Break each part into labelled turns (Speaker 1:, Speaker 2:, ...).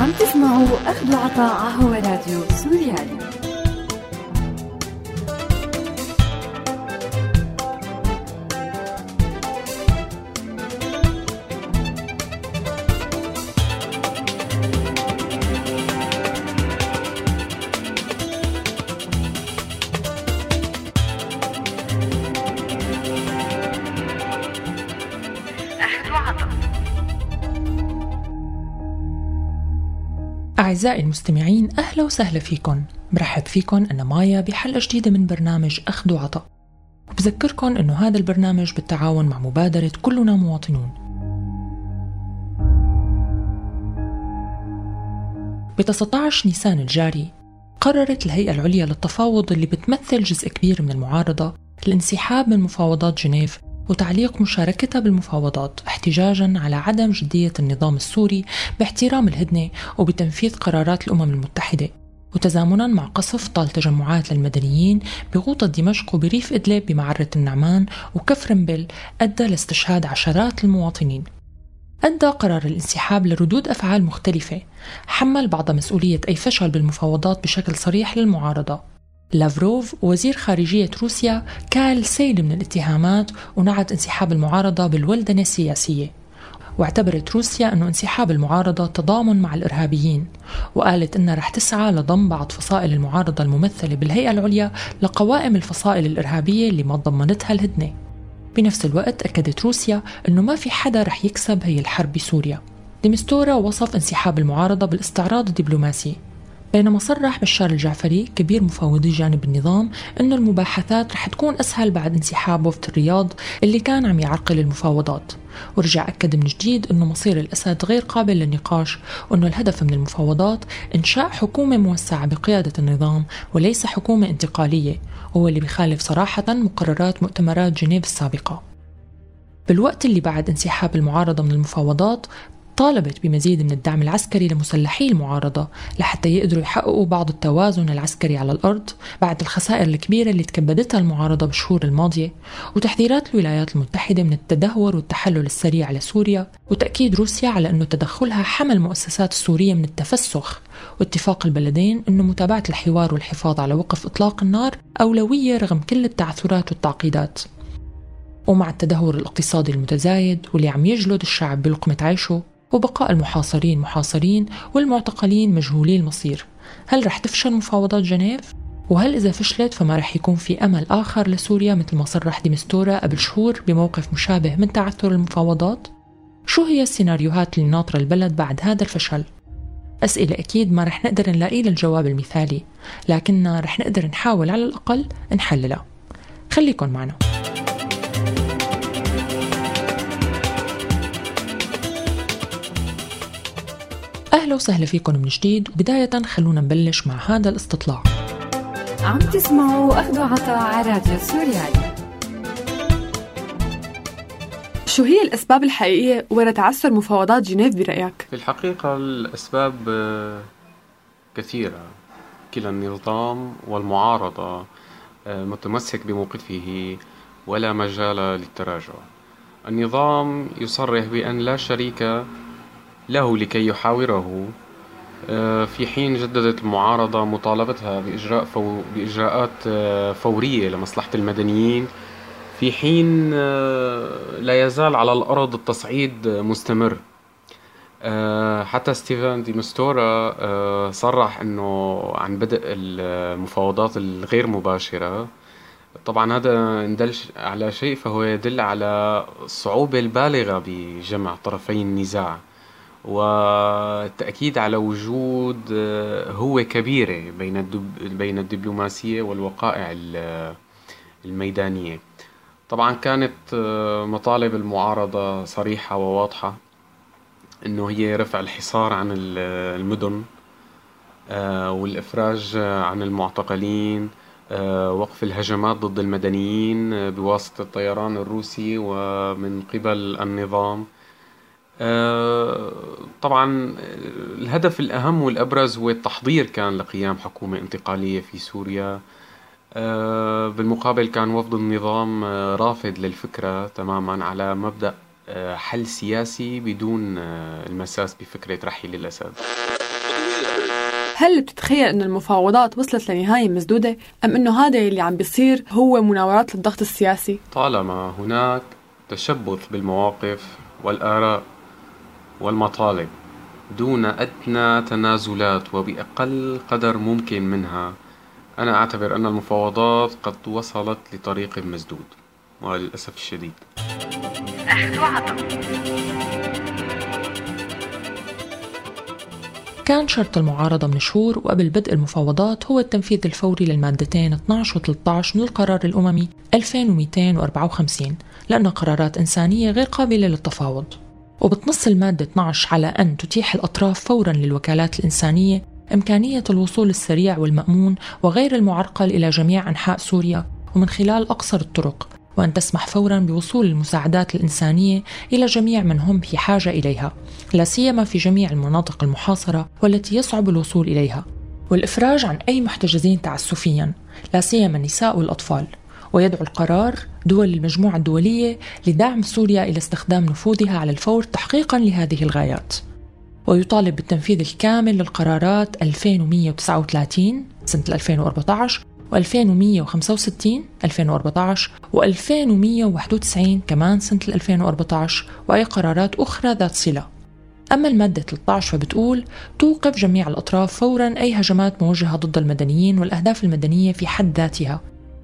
Speaker 1: عم تسمعوا أخذ وعطاء على راديو سوريالي.
Speaker 2: أعزائي المستمعين أهلا وسهلا فيكم. برحب فيكم أنا مايا بحلقة جديدة من برنامج أخذ وعطاء. وبذكركم أنه هذا البرنامج بالتعاون مع مبادرة كلنا مواطنون. ب 19 نيسان الجاري قررت الهيئة العليا للتفاوض اللي بتمثل جزء كبير من المعارضة الانسحاب من مفاوضات جنيف وتعليق مشاركتها بالمفاوضات احتجاجا على عدم جدية النظام السوري باحترام الهدنة وبتنفيذ قرارات الأمم المتحدة وتزامنا مع قصف طال تجمعات للمدنيين بغوطة دمشق وبريف إدلب بمعرة النعمان وكفرنبل أدى لاستشهاد عشرات المواطنين. أدى قرار الانسحاب لردود أفعال مختلفة حمل بعض مسؤولية أي فشل بالمفاوضات بشكل صريح للمعارضة. لافروف وزير خارجية روسيا كال سيل من الاتهامات ونعت انسحاب المعارضة بالولدنة السياسية. واعتبرت روسيا أنه انسحاب المعارضة تضامن مع الإرهابيين وقالت أنها رح تسعى لضم بعض فصائل المعارضة الممثلة بالهيئة العليا لقوائم الفصائل الإرهابية اللي ما ضمنتها الهدنة. بنفس الوقت أكدت روسيا أنه ما في حدا رح يكسب هي الحرب بسوريا. ديمستورا وصف انسحاب المعارضة بالاستعراض الدبلوماسي. بينما صرح بشار الجعفري كبير مفوضي جانب النظام أنه المباحثات رح تكون أسهل بعد انسحاب وفد الرياض اللي كان عم يعرقل المفاوضات. ورجع أكد من جديد أنه مصير الأسد غير قابل للنقاش وأنه الهدف من المفاوضات إنشاء حكومة موسعة بقيادة النظام وليس حكومة انتقالية وهو اللي بيخالف صراحة مقررات مؤتمرات جنيف السابقة. بالوقت اللي بعد انسحاب المعارضة من المفاوضات طالبت بمزيد من الدعم العسكري لمسلحي المعارضة لحتى يقدروا يحققوا بعض التوازن العسكري على الأرض بعد الخسائر الكبيرة اللي تكبدتها المعارضة بالشهور الماضية وتحذيرات الولايات المتحدة من التدهور والتحلل السريع لسوريا وتأكيد روسيا على أنه تدخلها حمى المؤسسات السورية من التفسخ. واتفاق البلدين أنه متابعة الحوار والحفاظ على وقف إطلاق النار أولوية رغم كل التعثرات والتعقيدات. ومع التدهور الاقتصادي المتزايد واللي عم يجلد الشعب بلقمة عيشه وبقاء المحاصرين محاصرين والمعتقلين مجهولي المصير هل رح تفشل مفاوضات جنيف؟ وهل إذا فشلت فما رح يكون في أمل آخر لسوريا مثل ما صرح ديمستورا قبل شهور بموقف مشابه من تعثر المفاوضات؟ شو هي السيناريوهات اللي ناطرة البلد بعد هذا الفشل؟ أسئلة أكيد ما رح نقدر نلاقي الجواب المثالي لكننا رح نقدر نحاول على الأقل نحللها خليكن معنا أهلا وسهلا فيكم من جديد. وبداية خلونا نبلش مع هذا الاستطلاع.
Speaker 1: عم تسمعوا أخذ وعطاء على راديو سوريالي.
Speaker 3: شو هي الأسباب الحقيقية وراء تعثر مفاوضات جنيف برأيك؟
Speaker 4: في الحقيقة الأسباب آه، كثيرة. كلا النظام والمعارضة آه، متمسك بموقفه ولا مجال للتراجع. النظام يصرح بأن لا شريك له لكي يحاوره. آه، في حين جددت المعارضة مطالبتها بإجراء فو بإجراءات آه، فورية لمصلحة المدنيين. في حين آه، لا يزال على الأرض التصعيد مستمر. حتى ستيفن دي مستورا صرح إنه عن بدء المفاوضات الغير مباشرة. طبعا هذا ندل على شيء فهو يدل على الصعوبة البالغة بجمع طرفي النزاع. والتأكيد على وجود آه، هو كبيرة بين بين الدبلوماسية والوقائع الميدانية. طبعا كانت آه، مطالب المعارضة صريحة وواضحة إنه هي رفع الحصار عن المدن آه، والإفراج عن المعتقلين وقف الهجمات ضد المدنيين بواسطة الطيران الروسي ومن قبل النظام. طبعا الهدف الأهم والأبرز هو التحضير كان لقيام حكومة انتقالية في سوريا آه، بالمقابل كان وفد النظام آه، رافض للفكرة تماما على مبدأ آه، حل سياسي بدون آه، المساس بفكرة رحيل الأسد
Speaker 3: هل بتتخيل أن المفاوضات وصلت لنهاية مسدودة أم أنه هذا اللي عم بيصير هو مناورات للضغط السياسي؟
Speaker 4: طالما هناك تشبث بالمواقف والآراء والمطالب دون أدنى تنازلات وبأقل قدر ممكن منها. أنا أعتبر أن المفاوضات قد وصلت لطريق مسدود وللأسف الشديد.
Speaker 2: كان شرط المعارضة من شهور وقبل بدء المفاوضات هو التنفيذ الفوري للمادتين 12 و 13 من القرار الأممي 2254 لأنها قرارات إنسانية غير قابلة للتفاوض. وبتنص المادة 12 على أن تتيح الأطراف فورا للوكالات الإنسانية إمكانية الوصول السريع والمأمون وغير المعرقل إلى جميع أنحاء سوريا ومن خلال أقصر الطرق وأن تسمح فورا بوصول المساعدات الإنسانية إلى جميع من هم في حاجة إليها لا سيما في جميع المناطق المحاصرة والتي يصعب الوصول إليها. والإفراج عن أي محتجزين تعسفيا لا سيما النساء والأطفال. ويدعو القرار دول المجموعة الدولية لدعم سوريا إلى استخدام نفوذها على الفور تحقيقا لهذه الغايات. ويطالب بالتنفيذ الكامل للقرارات 2139 سنة 2014 و2165 2014 و2191 كمان سنة 2014 وأي قرارات أخرى ذات صلة. أما المادة 13 فبتقول توقف جميع الأطراف فورا أي هجمات موجهة ضد المدنيين والأهداف المدنية في حد ذاتها.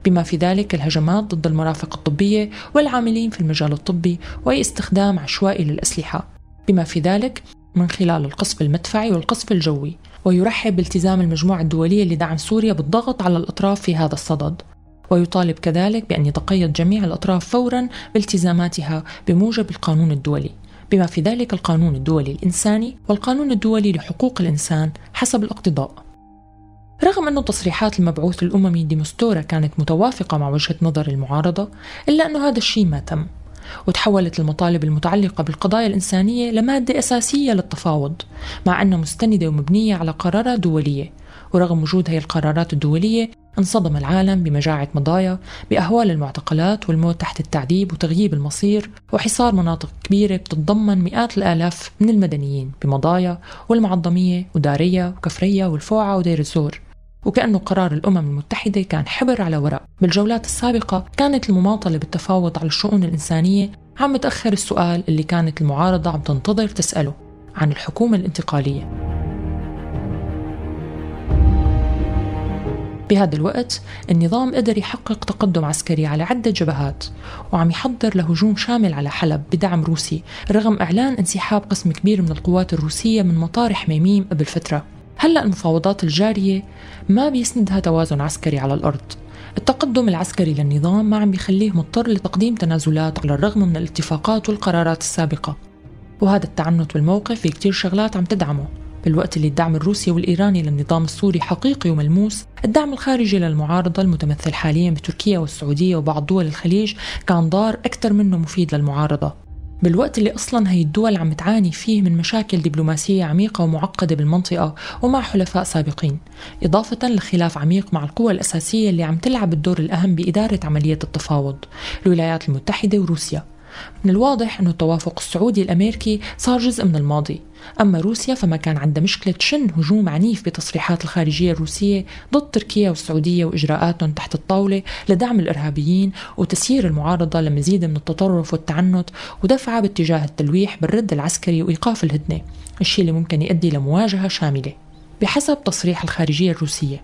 Speaker 2: بما في ذلك الهجمات ضد المرافق الطبية والعاملين في المجال الطبي وأي استخدام عشوائي للأسلحة. بما في ذلك من خلال القصف المدفعي والقصف الجوي ويرحب بالتزام المجموعة الدولية لدعم سوريا بالضغط على الأطراف في هذا الصدد. ويطالب كذلك بأن يتقيد جميع الأطراف فورا بالتزاماتها بموجب القانون الدولي. بما في ذلك القانون الدولي الإنساني والقانون الدولي لحقوق الإنسان حسب الاقتضاء. رغم أن تصريحات المبعوث الأممي ديمستورا كانت متوافقة مع وجهة نظر المعارضة إلا أن هذا الشيء ما تم وتحولت المطالب المتعلقة بالقضايا الإنسانية لمادة أساسية للتفاوض مع أنها مستندة ومبنية على قرارات دولية. ورغم وجود هذه القرارات الدولية انصدم العالم بمجاعة مضايا بأهوال المعتقلات والموت تحت التعذيب وتغييب المصير وحصار مناطق كبيرة بتتضمن مئات الآلاف من المدنيين بمضايا والمعظمية ودارية وكفرية والفوعة ودير الزور. وكأنه قرار الأمم المتحدة كان حبر على ورق بالجولات السابقة كانت المماطلة بالتفاوض على الشؤون الإنسانية عم تأخر السؤال اللي كانت المعارضة عم تنتظر تسأله عن الحكومة الانتقالية. بهذا الوقت النظام قدر يحقق تقدم عسكري على عدة جبهات وعم يحضر لهجوم شامل على حلب بدعم روسي رغم إعلان انسحاب قسم كبير من القوات الروسية من مطار حميميم قبل فترة. هلأ المفاوضات الجارية ما بيسندها توازن عسكري على الأرض. التقدم العسكري للنظام ما عم بيخليه مضطر لتقديم تنازلات على الرغم من الاتفاقات والقرارات السابقة. وهذا التعنت والموقف في كتير شغلات عم تدعمه. بالوقت اللي الدعم الروسي والإيراني للنظام السوري حقيقي وملموس الدعم الخارجي للمعارضة المتمثل حاليا بتركيا والسعودية وبعض دول الخليج كان ضار أكثر منه مفيد للمعارضة. بالوقت اللي أصلا هي الدول عم تعاني فيه من مشاكل دبلوماسية عميقة ومعقدة بالمنطقة ومع حلفاء سابقين، إضافة لخلاف عميق مع القوى الأساسية اللي عم تلعب الدور الأهم بإدارة عمليه التفاوض، الولايات المتحدة وروسيا. من الواضح أن التوافق السعودي الأمريكي صار جزء من الماضي. أما روسيا فما كان عندها مشكلة شن هجوم عنيف بتصريحات الخارجية الروسية ضد تركيا والسعودية وإجراءاتهم تحت الطاولة لدعم الإرهابيين وتسيير المعارضة لمزيد من التطرف والتعنت ودفعها باتجاه التلويح بالرد العسكري وإيقاف الهدنة الشيء اللي ممكن يؤدي لمواجهة شاملة. بحسب تصريح الخارجية الروسية.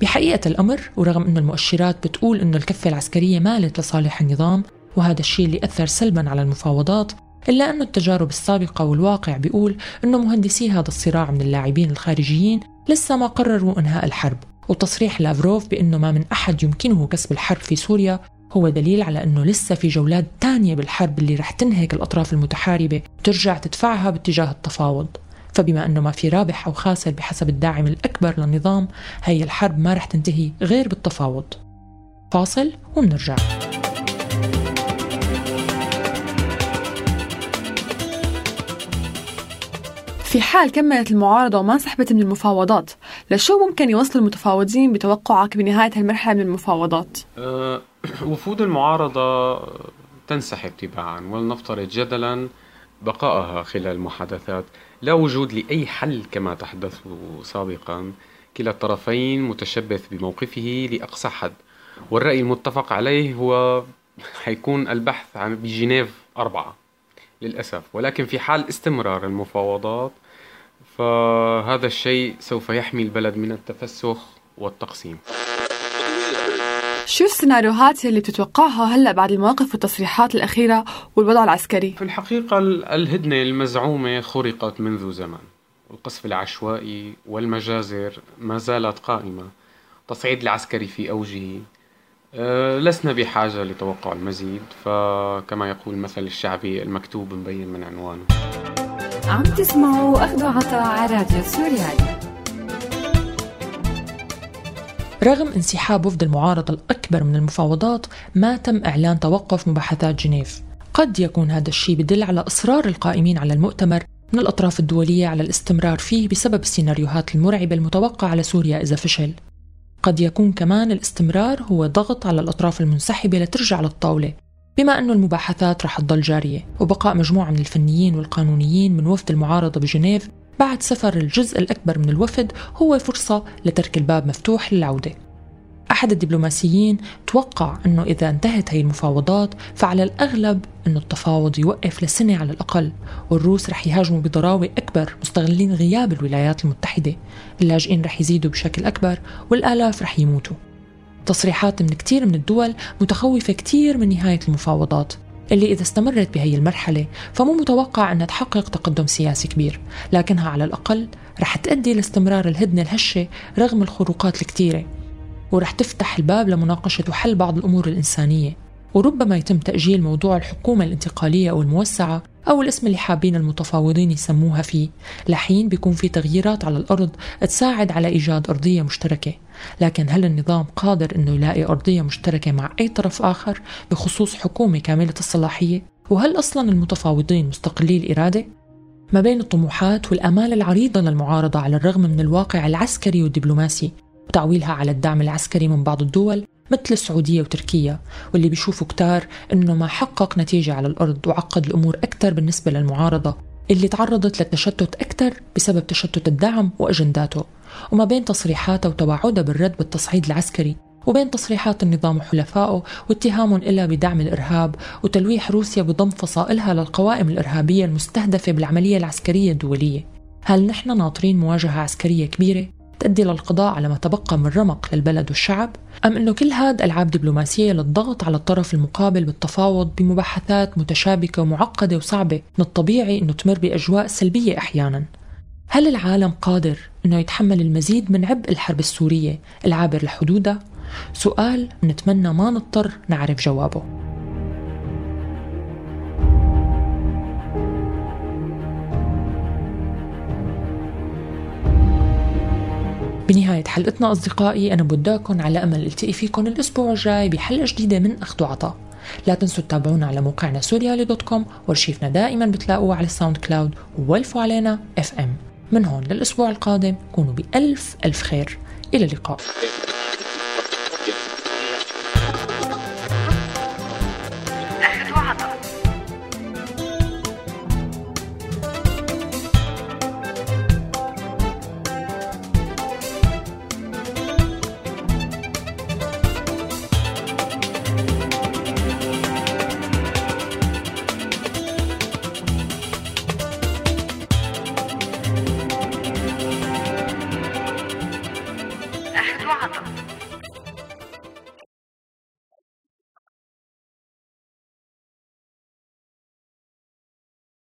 Speaker 2: بحقيقة الأمر ورغم أن المؤشرات بتقول أن الكفة العسكرية مالت لصالح النظام وهذا الشيء اللي أثر سلبا على المفاوضات إلا أن التجارب السابقة والواقع بيقول أنه مهندسي هذا الصراع من اللاعبين الخارجيين لسه ما قرروا إنهاء الحرب. وتصريح لافروف بأنه ما من أحد يمكنه كسب الحرب في سوريا هو دليل على أنه لسه في جولات تانية بالحرب اللي رح تنهك الأطراف المتحاربة وترجع تدفعها باتجاه التفاوض. فبما أنه ما في رابح أو خاسر بحسب الداعم الأكبر للنظام هي الحرب ما رح تنتهي غير بالتفاوض. فاصل ومنرجع.
Speaker 3: في حال كملت المعارضة وما انسحبت من المفاوضات لشو ممكن يوصل المتفاوضين بتوقعك بنهاية هالمرحلة من المفاوضات؟
Speaker 4: أه وفود المعارضة تنسحب تباعا ولنفترض جدلا بقائها خلال المحادثات. لا وجود لأي حل كما تحدث سابقا كلا الطرفين متشبث بموقفه لأقصى حد. والرأي المتفق عليه هو حيكون البحث عن بجنيف أربعة. للأسف. ولكن في حال استمرار المفاوضات فهذا الشيء سوف يحمي البلد من التفسخ والتقسيم.
Speaker 3: شو السيناريوهات اللي بتتوقعها هلأ بعد المواقف والتصريحات الأخيرة والوضع العسكري؟
Speaker 4: في الحقيقة الهدنة المزعومة خرقت منذ زمن. القصف العشوائي والمجازر ما زالت قائمة. التصعيد العسكري في أوجه أه لسنا بحاجة لتوقع المزيد فكما يقول المثل الشعبي المكتوب مبين من عنوانه.
Speaker 1: عم تسمعوا أخذ عطاء على راديو سوريالي.
Speaker 2: رغم انسحاب وفد المعارضة الأكبر من المفاوضات ما تم إعلان توقف مباحثات جنيف. قد يكون هذا الشيء بدل على إصرار القائمين على المؤتمر من الأطراف الدولية على الاستمرار فيه بسبب السيناريوهات المرعبة المتوقعة على سوريا إذا فشل. قد يكون كمان الاستمرار هو ضغط على الأطراف المنسحبة لترجع للطاولة بما أن المباحثات رح تضل جارية وبقاء مجموعة من الفنيين والقانونيين من وفد المعارضة بجنيف بعد سفر الجزء الأكبر من الوفد هو فرصة لترك الباب مفتوح للعودة. أحد الدبلوماسيين توقع أنه إذا انتهت هي المفاوضات فعلى الأغلب أنه التفاوض يوقف لسنة على الأقل والروس رح يهاجموا بضراوة أكبر مستغلين غياب الولايات المتحدة. اللاجئين رح يزيدوا بشكل أكبر والآلاف رح يموتوا. تصريحات من كتير من الدول متخوفة كتير من نهاية المفاوضات. اللي إذا استمرت بهي المرحلة فمو متوقع أنها تحقق تقدم سياسي كبير. لكنها على الأقل رح تؤدي لاستمرار الهدنة الهشة رغم الخروقات الكتيرة. ورح تفتح الباب لمناقشة وحل بعض الأمور الإنسانية وربما يتم تأجيل موضوع الحكومة الانتقالية أو الموسعة أو الاسم اللي حابين المتفاوضين يسموها فيه لحين بيكون في تغييرات على الأرض تساعد على إيجاد أرضية مشتركة لكن هل النظام قادر أنه يلاقي أرضية مشتركة مع أي طرف آخر بخصوص حكومة كاملة الصلاحية؟ وهل أصلا المتفاوضين مستقلي الإرادة؟ ما بين الطموحات والآمال العريضة للمعارضة على الرغم من الواقع العسكري والدبلوماسي وتعويلها على الدعم العسكري من بعض الدول مثل السعودية وتركيا واللي بيشوفوا كتار إنه ما حقق نتيجة على الأرض وعقد الأمور أكثر بالنسبة للمعارضة اللي تعرضت للتشتت أكثر بسبب تشتت الدعم وأجنداته. وما بين تصريحاتها وتوعدها بالرد بالتصعيد العسكري وبين تصريحات النظام وحلفائه واتهامهم إلها بدعم الإرهاب وتلويح روسيا بضم فصائلها للقوائم الإرهابية المستهدفة بالعملية العسكرية الدولية. هل نحن ناطرين مواجهة عسكرية كبيرة؟ تؤدي للقضاء على ما تبقى من رمق للبلد والشعب؟ أم أنه كل هذا ألعاب دبلوماسية للضغط على الطرف المقابل بالتفاوض بمباحثات متشابكة ومعقدة وصعبة من الطبيعي أنه تمر بأجواء سلبية أحيانا هل العالم قادر أنه يتحمل المزيد من عبء الحرب السورية العابر لحدودها؟ سؤال نتمنى ما نضطر نعرف جوابه بنهاية حلقتنا أصدقائي أنا بودعكم على أمل التقي فيكم الأسبوع الجاي بحلقة جديدة من أخذ وعطاء. لا تنسوا تتابعونا على موقعنا سوريالي dot com وارشيفنا دائما بتلاقوه على ال SoundCloud وولفوا علينا FM من هون للأسبوع القادم كونوا بألف ألف خير. إلى اللقاء.